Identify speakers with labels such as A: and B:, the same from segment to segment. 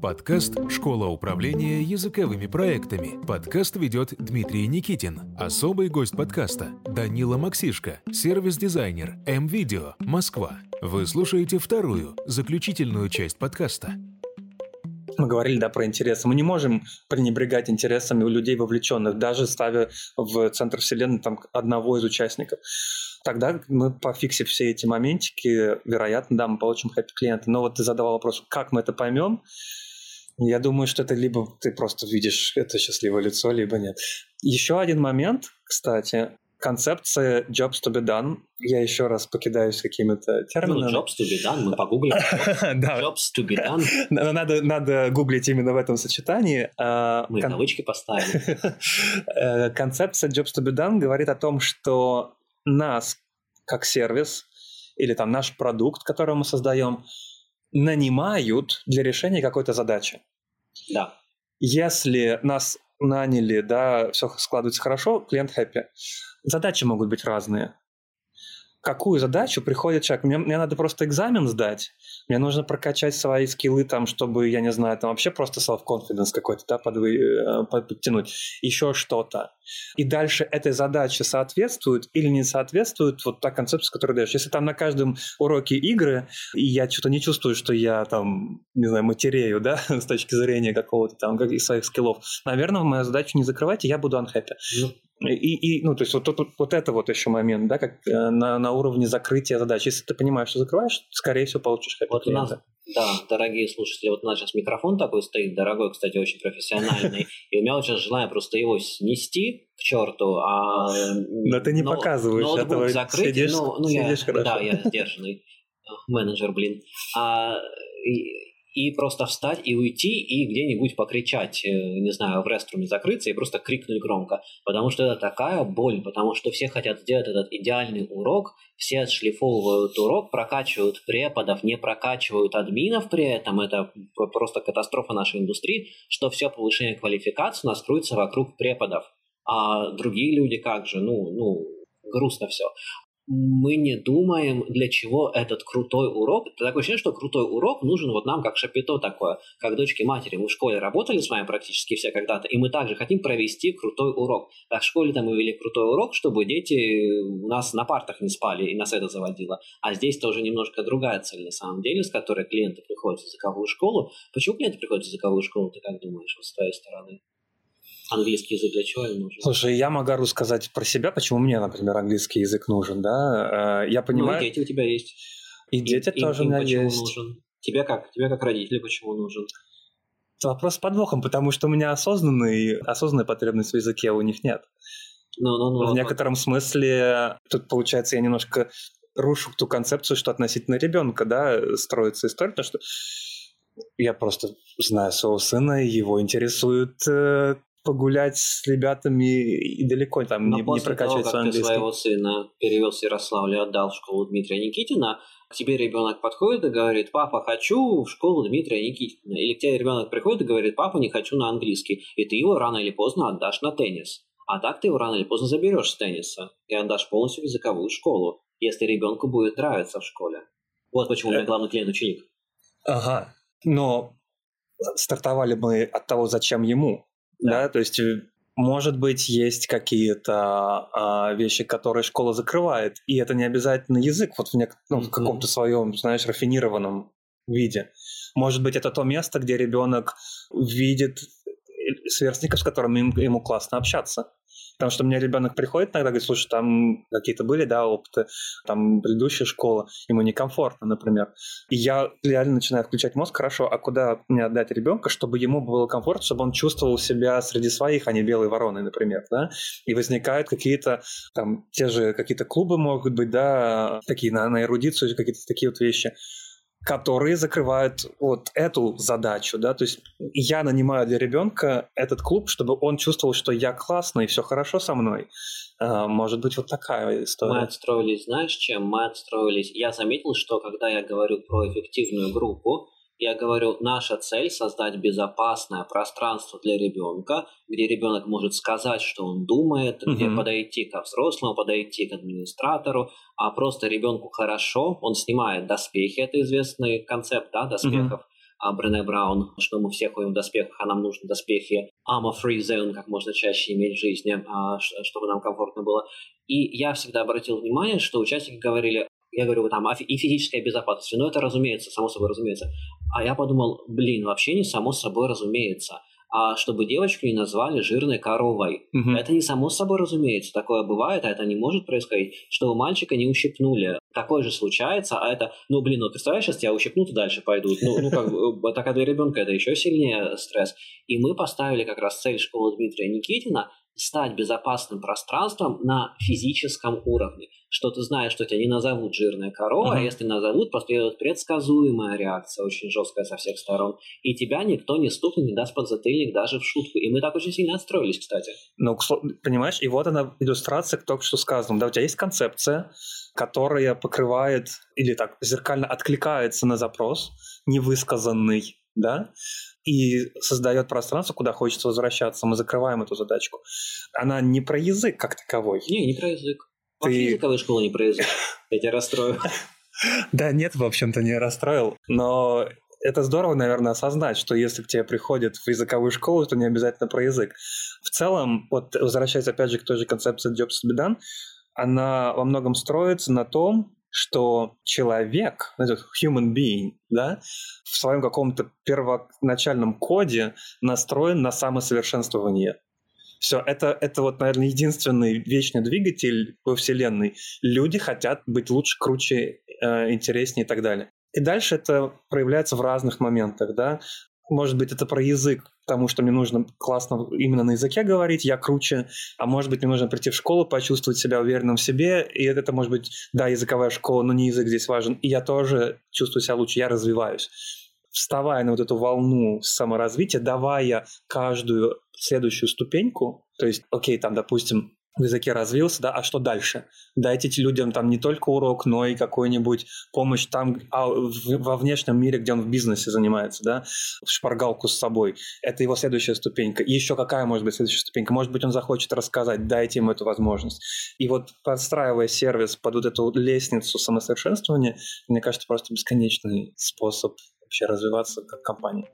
A: Подкаст «Школа управления языковыми проектами». Подкаст ведет Дмитрий Никитин. Особый гость подкаста – Данила Максишка, сервис-дизайнер, М-Видео, Москва. Вы слушаете вторую, заключительную часть подкаста.
B: Мы говорили, да, про интересы. Мы не можем пренебрегать интересами у людей вовлеченных, даже ставя в центр вселенной там одного из участников тогда мы пофиксим все эти моментики, вероятно, да, мы получим хэппи клиента. Но вот ты задавал вопрос, как мы это поймем? Я думаю, что это либо ты просто видишь это счастливое лицо, либо нет. Еще один момент, кстати, концепция jobs to be done. Я еще раз покидаюсь какими-то терминами.
C: Ну, jobs to be done, мы погуглим. Jobs to be done.
B: Надо, надо гуглить именно в этом сочетании.
C: А, мы Кон... кавычки поставили.
B: Э, концепция jobs to be done говорит о том, что нас как сервис или там наш продукт, который мы создаем, нанимают для решения какой-то задачи.
C: Да.
B: Если нас наняли, да, все складывается хорошо, клиент хэппи. Задачи могут быть разные. Какую задачу приходит человек? Мне, мне надо просто экзамен сдать, мне нужно прокачать свои скиллы там, чтобы, я не знаю, там вообще просто self-confidence какой-то, да, подвы, э, подтянуть, еще что-то. И дальше этой задаче соответствует или не соответствует вот та концепция, которую даешь. Если там на каждом уроке игры, и я что-то не чувствую, что я там, не знаю, матерею, да, с точки зрения какого-то там, каких своих скиллов, наверное, моя задача не закрывать, и я буду unhappy. Ну, и, и, ну, то есть вот, вот, вот это вот еще момент, да, как э, на, на уровне закрытия задач. Если ты понимаешь, что закрываешь, скорее всего, получишь хэппи
C: Вот у нас, да, дорогие слушатели, вот у нас сейчас микрофон такой стоит, дорогой, кстати, очень профессиональный, и у меня сейчас желание просто его снести к черту, а...
B: Но ты не показываешь
C: этого, закрыть, сидишь, ну, ну я, хорошо. Да, я сдержанный э, менеджер, блин. А, и просто встать и уйти и где-нибудь покричать, э, не знаю, в реструме закрыться и просто крикнуть громко. Потому что это такая боль, потому что все хотят сделать этот идеальный урок, все отшлифовывают урок, прокачивают преподов, не прокачивают админов при этом, это просто катастрофа нашей индустрии, что все повышение квалификации у нас крутится вокруг преподов. А другие люди как же, ну, ну, грустно все мы не думаем, для чего этот крутой урок. Такое ощущение, что крутой урок нужен вот нам, как шапито такое, как дочки матери. Мы в школе работали с вами практически все когда-то, и мы также хотим провести крутой урок. Так в школе-то мы вели крутой урок, чтобы дети у нас на партах не спали, и нас это заводило. А здесь тоже немножко другая цель на самом деле, с которой клиенты приходят в языковую школу. Почему клиенты приходят в языковую школу, ты как думаешь, вот с твоей стороны? Английский язык для чего им нужен?
B: Слушай, я могу сказать про себя, почему мне, например, английский язык нужен, да? Э, я понимаю...
C: Ну, и дети у тебя есть.
B: И, дети и, тоже им, у меня
C: почему
B: есть.
C: Нужен? Тебе как? Тебе как родители почему нужен?
B: Это вопрос с подвохом, потому что у меня осознанный, осознанная потребность в языке, а у них нет.
C: Ну, ну, ну,
B: в некотором смысле, тут получается, я немножко рушу ту концепцию, что относительно ребенка, да, строится история, потому что я просто знаю своего сына, его интересует э, погулять с ребятами и далеко там
C: Но
B: не,
C: после
B: не прокачивать
C: того, как
B: английский.
C: ты своего сына перевел с Ярославля и отдал в школу Дмитрия Никитина, к тебе ребенок подходит и говорит, папа, хочу в школу Дмитрия Никитина. Или к тебе ребенок приходит и говорит, папа, не хочу на английский. И ты его рано или поздно отдашь на теннис. А так ты его рано или поздно заберешь с тенниса и отдашь полностью в языковую школу, если ребенку будет нравиться в школе. Вот почему у меня э. главный клиент ученик.
B: Ага. Но стартовали мы от того, зачем ему. Да. да, то есть э, может быть, есть какие-то а, вещи, которые школа закрывает, и это не обязательно язык, вот в, нек- ну, в каком-то своем, знаешь, рафинированном виде. Может быть, это то место, где ребенок видит э, сверстников, с которыми ему классно общаться. Потому что у меня ребенок приходит иногда, говорит, слушай, там какие-то были, да, опыты, там предыдущая школа, ему некомфортно, например. И я реально начинаю включать мозг, хорошо, а куда мне отдать ребенка, чтобы ему было комфортно, чтобы он чувствовал себя среди своих, а не белой вороны, например, да? И возникают какие-то там, те же какие-то клубы могут быть, да, такие на, на эрудицию, какие-то такие вот вещи которые закрывают вот эту задачу, да, то есть я нанимаю для ребенка этот клуб, чтобы он чувствовал, что я классный, все хорошо со мной. А, может быть, вот такая история.
C: Мы отстроились, знаешь, чем? Мы отстроились. Я заметил, что когда я говорю про эффективную группу, я говорю, наша цель создать безопасное пространство для ребенка, где ребенок может сказать, что он думает, mm-hmm. где подойти ко взрослому, подойти к администратору, а просто ребенку хорошо, он снимает доспехи, это известный концепт, да, доспехов. Mm-hmm а, Брене Браун, что мы все ходим в доспехах, а нам нужны доспехи Armor Free Zone как можно чаще иметь в жизни, а, чтобы нам комфортно было. И я всегда обратил внимание, что участники говорили, я говорю там и физическая безопасность, но это разумеется, само собой разумеется. А я подумал, блин, вообще не само собой разумеется а чтобы девочку не назвали жирной коровой. Угу. Это не само собой разумеется. Такое бывает, а это не может происходить, чтобы мальчика не ущипнули. Такое же случается, а это, ну блин, ну представляешь, сейчас тебя ущипнут и дальше пойдут. Ну, ну как так для ребенка это еще сильнее стресс. И мы поставили как раз цель школы Дмитрия Никитина стать безопасным пространством на физическом уровне. Что ты знаешь, что тебя не назовут жирная корова, uh-huh. а если назовут, последует предсказуемая реакция, очень жесткая со всех сторон. И тебя никто не стукнет, не даст подзатыльник даже в шутку. И мы так очень сильно отстроились, кстати.
B: Ну, понимаешь, и вот она иллюстрация к только что сказанному. Да, у тебя есть концепция, которая покрывает или так зеркально откликается на запрос, невысказанный, да, и создает пространство, куда хочется возвращаться. Мы закрываем эту задачку. Она не про язык как таковой.
C: Не, не про язык. Ты... Вообще языковая школа не про язык. Я тебя расстрою.
B: Да нет, в общем-то, не расстроил. Но это здорово, наверное, осознать, что если к тебе приходит в языковую школу, то не обязательно про язык. В целом, вот возвращаясь опять же к той же концепции Jobs Bedan, она во многом строится на том, что человек, этот human being, да, в своем каком-то первоначальном коде настроен на самосовершенствование. Все, это, это вот, наверное, единственный вечный двигатель во Вселенной. Люди хотят быть лучше, круче, э, интереснее и так далее. И дальше это проявляется в разных моментах, да. Может быть, это про язык, потому что мне нужно классно именно на языке говорить, я круче, а может быть, мне нужно прийти в школу, почувствовать себя уверенным в себе, и это может быть, да, языковая школа, но не язык здесь важен, и я тоже чувствую себя лучше, я развиваюсь. Вставая на вот эту волну саморазвития, давая каждую следующую ступеньку, то есть, окей, там, допустим, в языке развился, да, а что дальше? Дайте людям там не только урок, но и какую-нибудь помощь там а, во внешнем мире, где он в бизнесе занимается, да, шпаргалку с собой. Это его следующая ступенька. И еще какая может быть следующая ступенька? Может быть, он захочет рассказать, дайте ему эту возможность. И вот подстраивая сервис под вот эту лестницу самосовершенствования, мне кажется, просто бесконечный способ вообще развиваться как компания.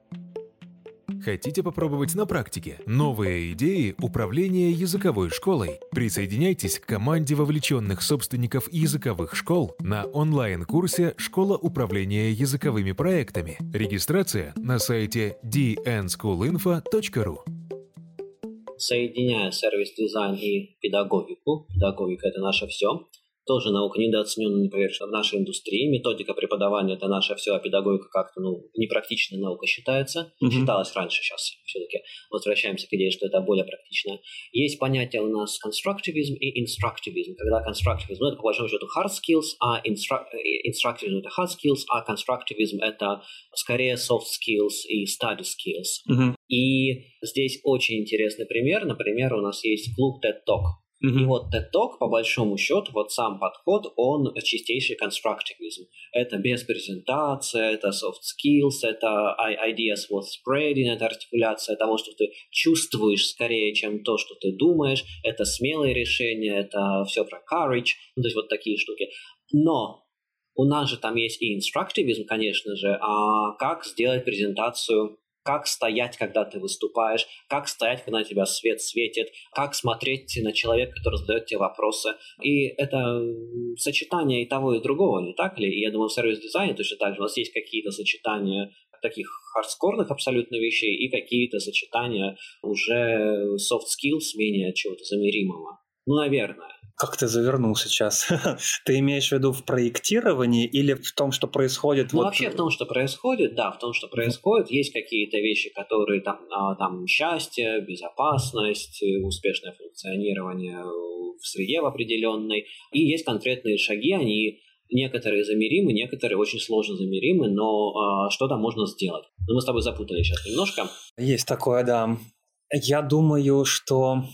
A: Хотите попробовать на практике новые идеи управления языковой школой? Присоединяйтесь к команде вовлеченных собственников языковых школ на онлайн-курсе «Школа управления языковыми проектами». Регистрация на сайте dnschoolinfo.ru
C: Соединяя сервис-дизайн и педагогику, педагогика – это наше все, тоже наука недооценена, например, в нашей индустрии. Методика преподавания – это наше все, а педагогика как-то ну, непрактичная наука считается. Mm-hmm. Считалась раньше, сейчас все-таки возвращаемся к идее, что это более практично. Есть понятие у нас конструктивизм и инструктивизм. Когда конструктивизм ну, – это по большому счету hard skills, а инструктивизм – это hard skills, а конструктивизм – это скорее soft skills и study skills. Mm-hmm. И здесь очень интересный пример. Например, у нас есть клуб TED Talk – Mm-hmm. И вот TED Talk, по большому счету, вот сам подход, он чистейший конструктивизм. Это без презентации, это soft skills, это ideas worth spreading, это артикуляция того, что ты чувствуешь скорее, чем то, что ты думаешь, это смелые решения, это все про courage, ну, то есть вот такие штуки. Но у нас же там есть и инструктивизм, конечно же, а как сделать презентацию как стоять, когда ты выступаешь, как стоять, когда на тебя свет светит, как смотреть на человека, который задает тебе вопросы. И это сочетание и того, и другого, не так ли? И я думаю, в сервис-дизайне точно так же у нас есть какие-то сочетания таких хардскорных абсолютно вещей и какие-то сочетания уже soft skills, менее чего-то замеримого. Ну, наверное.
B: Как ты завернул сейчас? ты имеешь в виду в проектировании или в том, что происходит?
C: Ну,
B: вот...
C: вообще в том, что происходит, да, в том, что происходит. Есть какие-то вещи, которые там, а, там счастье, безопасность, успешное функционирование в среде в определенной. И есть конкретные шаги, они некоторые замеримы, некоторые очень сложно замеримы, но э, что там можно сделать? Ну, мы с тобой запутали сейчас немножко.
B: Есть такое, да. Я думаю, что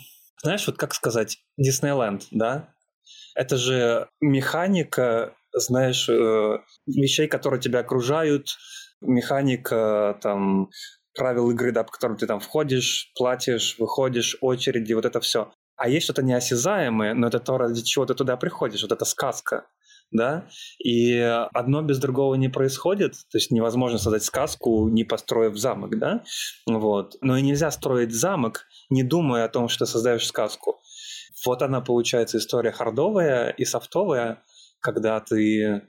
B: знаешь, вот как сказать, Диснейленд, да? Это же механика, знаешь, э, вещей, которые тебя окружают, механика там правил игры, да, по которым ты там входишь, платишь, выходишь, очереди, вот это все. А есть что-то неосязаемое, но это то, ради чего ты туда приходишь, вот эта сказка. Да, и одно без другого не происходит, то есть невозможно создать сказку, не построив замок, да, вот, но и нельзя строить замок, не думая о том, что создаешь сказку. Вот она получается история hard овая и софтовая, когда ты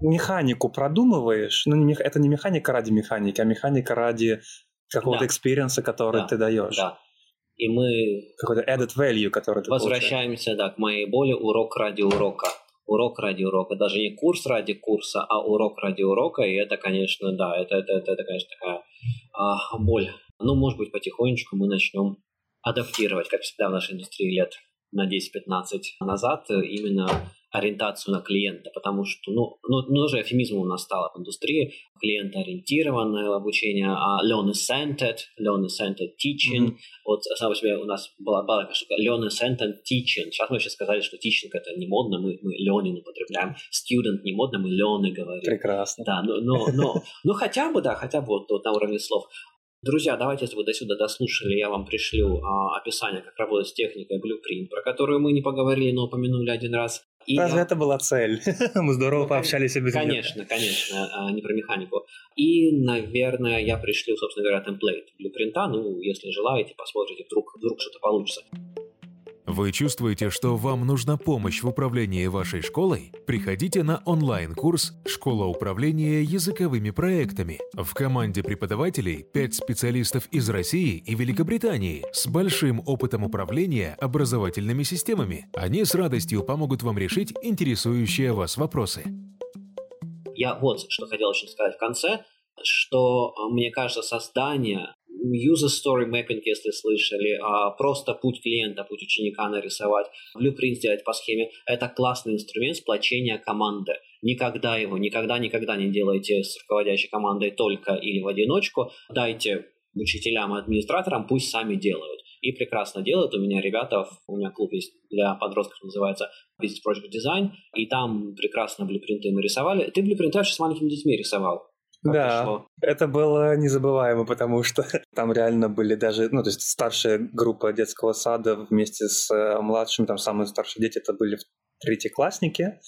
B: механику продумываешь, ну это не механика ради механики, а механика ради какого-то да. experience а, который да. ты даешь.
C: Да. И мы...
B: Какой-то added value, который ты
C: Возвращаемся, получаешь. да, к моей боли урок ради урока. Урок ради урока. Даже не курс ради курса, а урок ради урока. И это, конечно, да, это, это, это, это конечно, такая а, боль. Ну, может быть, потихонечку мы начнем адаптировать, как всегда в нашей индустрии лет на 10-15 назад, именно ориентацию на клиента, потому что, ну, ну, ну тоже эфемизм у нас стало в индустрии, клиентоориентированное обучение, а learner-centered, learner-centered teaching, mm-hmm. вот само по себе у нас была, была такая штука, learner-centered teaching, сейчас мы сейчас сказали, что teaching это не модно, мы, мы learning употребляем, student не модно, мы learning говорим.
B: Прекрасно.
C: Да, но, но, но, ну хотя бы, да, хотя бы вот, вот на уровне слов. Друзья, давайте, если вы до сюда дослушали, я вам пришлю а, описание, как работать с техникой Blueprint, про которую мы не поговорили, но упомянули один раз.
B: И Разве я... это была цель? Мы здорово ну, пообщались без
C: Конечно, конечно, а, не про механику. И, наверное, я пришлю, собственно говоря, темплейт блюпринта. Ну, если желаете, посмотрите, вдруг, вдруг что-то получится.
A: Вы чувствуете, что вам нужна помощь в управлении вашей школой? Приходите на онлайн-курс «Школа управления языковыми проектами». В команде преподавателей 5 специалистов из России и Великобритании с большим опытом управления образовательными системами. Они с радостью помогут вам решить интересующие вас вопросы.
C: Я вот что хотел очень сказать в конце, что а, мне кажется, создание user story mapping, если слышали, а просто путь клиента, путь ученика нарисовать, blueprint сделать по схеме. Это классный инструмент сплочения команды. Никогда его, никогда, никогда не делайте с руководящей командой только или в одиночку. Дайте учителям и администраторам, пусть сами делают. И прекрасно делают. У меня ребята, у меня клуб есть для подростков, называется Business Project Design, и там прекрасно блюпринты мы рисовали. Ты блюпринты с маленькими детьми рисовал
B: да, шло. это было незабываемо, потому что там реально были даже, ну, то есть старшая группа детского сада вместе с э, младшими, там самые старшие дети, это были третьеклассники.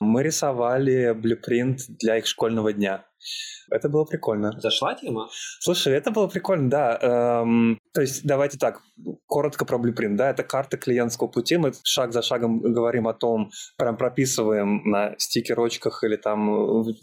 B: Мы рисовали блюпринт для их школьного дня. Это было прикольно.
C: Зашла тема?
B: Слушай, это было прикольно, да. Эм, то есть давайте так, коротко про Blueprint. Да, это карта клиентского пути. Мы шаг за шагом говорим о том, прям прописываем на стикерочках или там в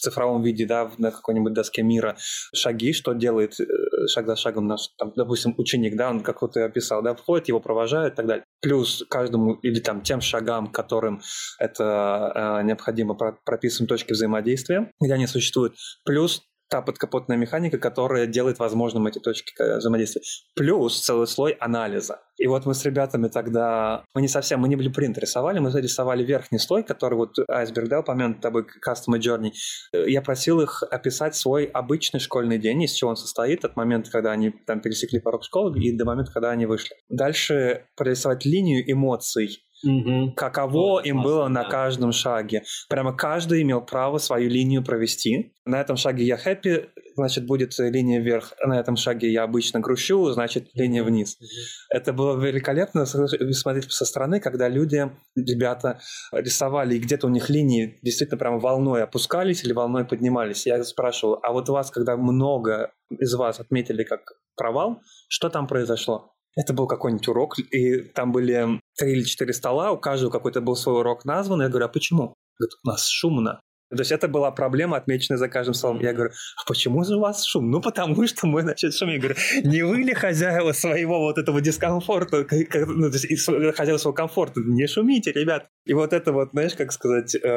B: цифровом виде, да, на какой-нибудь доске мира шаги, что делает э, шаг за шагом наш, там, допустим, ученик, да, он, как вот ты описал, да, входит, его провожают и так далее. Плюс каждому или там тем шагам, которым это э, необходимо прописываем точки взаимодействия, где они существуют плюс та подкапотная механика, которая делает возможным эти точки взаимодействия. Плюс целый слой анализа. И вот мы с ребятами тогда, мы не совсем, мы не блюпринт рисовали, мы рисовали верхний слой, который вот айсберг, да, упомянут тобой, Customer Journey. Я просил их описать свой обычный школьный день, из чего он состоит от момента, когда они там пересекли порог школы и до момента, когда они вышли. Дальше прорисовать линию эмоций Угу. Каково Очень им классно, было на каждом шаге. Прямо каждый имел право свою линию провести. На этом шаге я хэппи, значит, будет линия вверх. На этом шаге я обычно грущу, значит, линия вниз. Угу. Это было великолепно смотреть со стороны, когда люди, ребята, рисовали, и где-то у них линии действительно прямо волной опускались или волной поднимались. Я спрашивал, а вот вас, когда много из вас отметили как провал, что там произошло? Это был какой-нибудь урок, и там были три или четыре стола, у каждого какой-то был свой урок назван. Я говорю, а почему? Говорит, у нас шумно. То есть это была проблема, отмеченная за каждым словом. Я говорю, а почему же у вас шум? Ну, потому что мы, значит, шумим. Я говорю, не вы ли хозяева своего вот этого дискомфорта, ну, то есть хозяева своего комфорта? Не шумите, ребят. И вот это вот, знаешь, как сказать, э,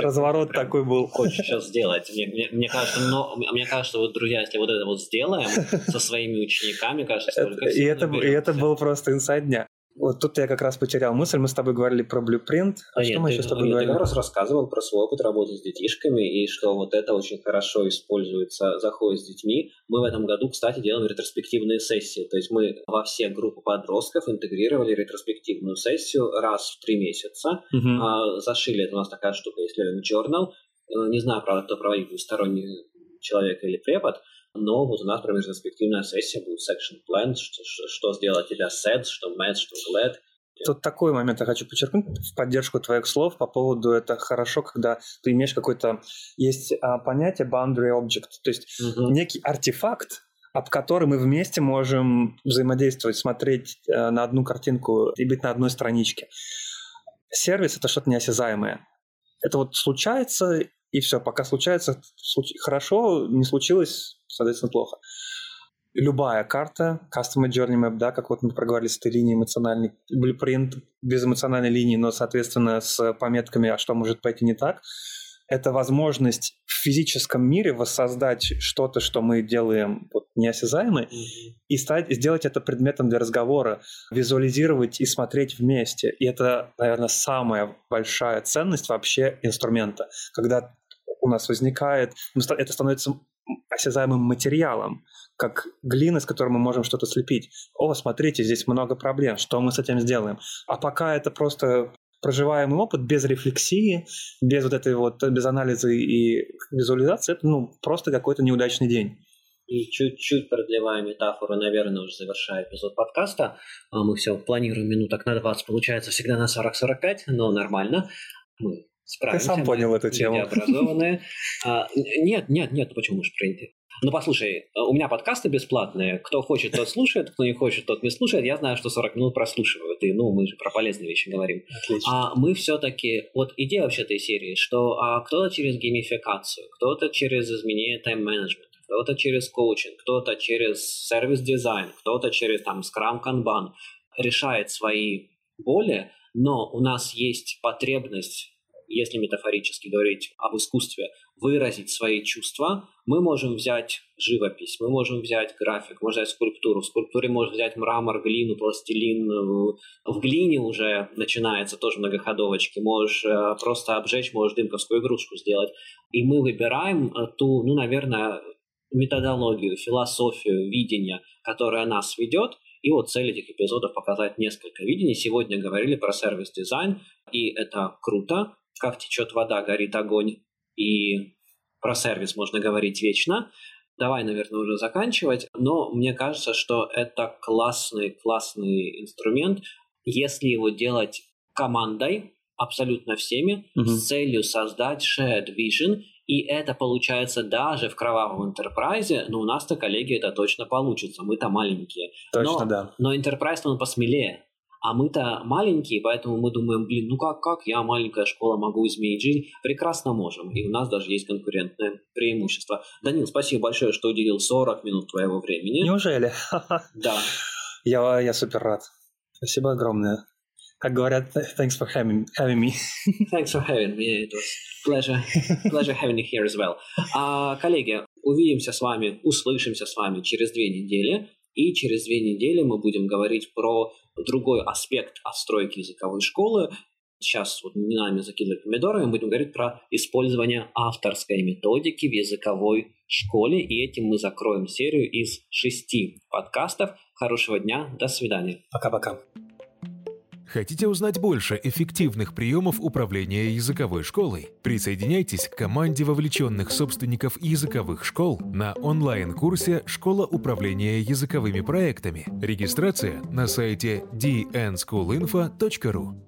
B: разворот такой был.
C: Хочешь сейчас сделать. Мне, мне, мне кажется, но, мне кажется, вот, друзья, если вот это вот сделаем со своими учениками, кажется,
B: только и это, и это был просто инсайд дня. Вот тут я как раз потерял мысль. Мы с тобой говорили про Blueprint.
C: А, а нет, что мы ты, еще с тобой говорили? Я раз рассказывал про свой опыт работы с детишками и что вот это очень хорошо используется, заходит с детьми. Мы в этом году, кстати, делаем ретроспективные сессии. То есть мы во все группы подростков интегрировали ретроспективную сессию раз в три месяца. Угу. А, зашили, это у нас такая штука, если Journal. Э, не знаю, правда, кто проводит, сторонний человек или препод, но вот у нас прям ретроспективная сессия будет section plan, что, что, сделать для set, что match, что glad.
B: Тут такой момент я хочу подчеркнуть в поддержку твоих слов по поводу это хорошо, когда ты имеешь какой-то... Есть а, понятие boundary object, то есть угу. некий артефакт, об котором мы вместе можем взаимодействовать, смотреть э, на одну картинку и быть на одной страничке. Сервис — это что-то неосязаемое. Это вот случается, и все. Пока случается случ... хорошо, не случилось, соответственно, плохо. Любая карта, Customer Journey Map, да, как вот мы проговорили с этой линией эмоциональной, blueprint без эмоциональной линии, но, соответственно, с пометками, а что может пойти не так — это возможность в физическом мире воссоздать что-то, что мы делаем вот, неосязаемо, mm-hmm. и стать, сделать это предметом для разговора, визуализировать и смотреть вместе. И это, наверное, самая большая ценность вообще инструмента, когда у нас возникает, это становится осязаемым материалом, как глина, с которой мы можем что-то слепить. О, смотрите, здесь много проблем, что мы с этим сделаем? А пока это просто проживаемый опыт без рефлексии, без вот этой вот, без анализа и визуализации, это ну, просто какой-то неудачный день.
C: И чуть-чуть продлевая метафору, наверное, уже завершая эпизод подкаста. А мы все планируем минуток на 20, получается всегда на 40-45, но нормально. Мы справимся.
B: Ты сам понял эту тему.
C: Образованные. А, нет, нет, нет, почему же принято? Ну, послушай, у меня подкасты бесплатные. Кто хочет, тот слушает, кто не хочет, тот не слушает. Я знаю, что 40 минут прослушивают. И, ну, мы же про полезные вещи говорим.
B: Отлично.
C: А мы все-таки... Вот идея вообще этой серии, что а, кто-то через геймификацию, кто-то через изменение тайм-менеджмента, кто-то через коучинг, кто-то через сервис-дизайн, кто-то через там Kanban решает свои боли, но у нас есть потребность если метафорически говорить об искусстве, выразить свои чувства, мы можем взять живопись, мы можем взять график, можем взять скульптуру. В скульптуре можно взять мрамор, глину, пластилин. В глине уже начинается тоже многоходовочки. Можешь э, просто обжечь, можешь дымковскую игрушку сделать. И мы выбираем э, ту, ну, наверное, методологию, философию, видение, которая нас ведет, и вот цель этих эпизодов показать несколько видений. Сегодня говорили про сервис-дизайн, и это круто как течет вода, горит огонь, и про сервис можно говорить вечно. Давай, наверное, уже заканчивать, но мне кажется, что это классный, классный инструмент, если его делать командой, абсолютно всеми, mm-hmm. с целью создать shared vision, и это получается даже в кровавом интерпрайзе, но у нас-то, коллеги, это точно получится, мы-то маленькие.
B: Точно,
C: но,
B: да.
C: Но Enterprise, он посмелее, а мы-то маленькие, поэтому мы думаем, блин, ну как, как я, маленькая школа, могу изменить жизнь? Прекрасно можем. И у нас даже есть конкурентное преимущество. Данил, спасибо большое, что уделил 40 минут твоего времени.
B: Неужели?
C: Да.
B: Я, я супер рад. Спасибо огромное. Как говорят, thanks for having, having me.
C: Thanks for having me. It was pleasure, pleasure having you here as well. А, коллеги, увидимся с вами, услышимся с вами через две недели. И через две недели мы будем говорить про другой аспект отстройки языковой школы. Сейчас вот не нами закидывать помидорами, будем говорить про использование авторской методики в языковой школе. И этим мы закроем серию из шести подкастов. Хорошего дня, до свидания.
B: Пока-пока.
A: Хотите узнать больше эффективных приемов управления языковой школой? Присоединяйтесь к команде вовлеченных собственников языковых школ на онлайн-курсе «Школа управления языковыми проектами». Регистрация на сайте dnschoolinfo.ru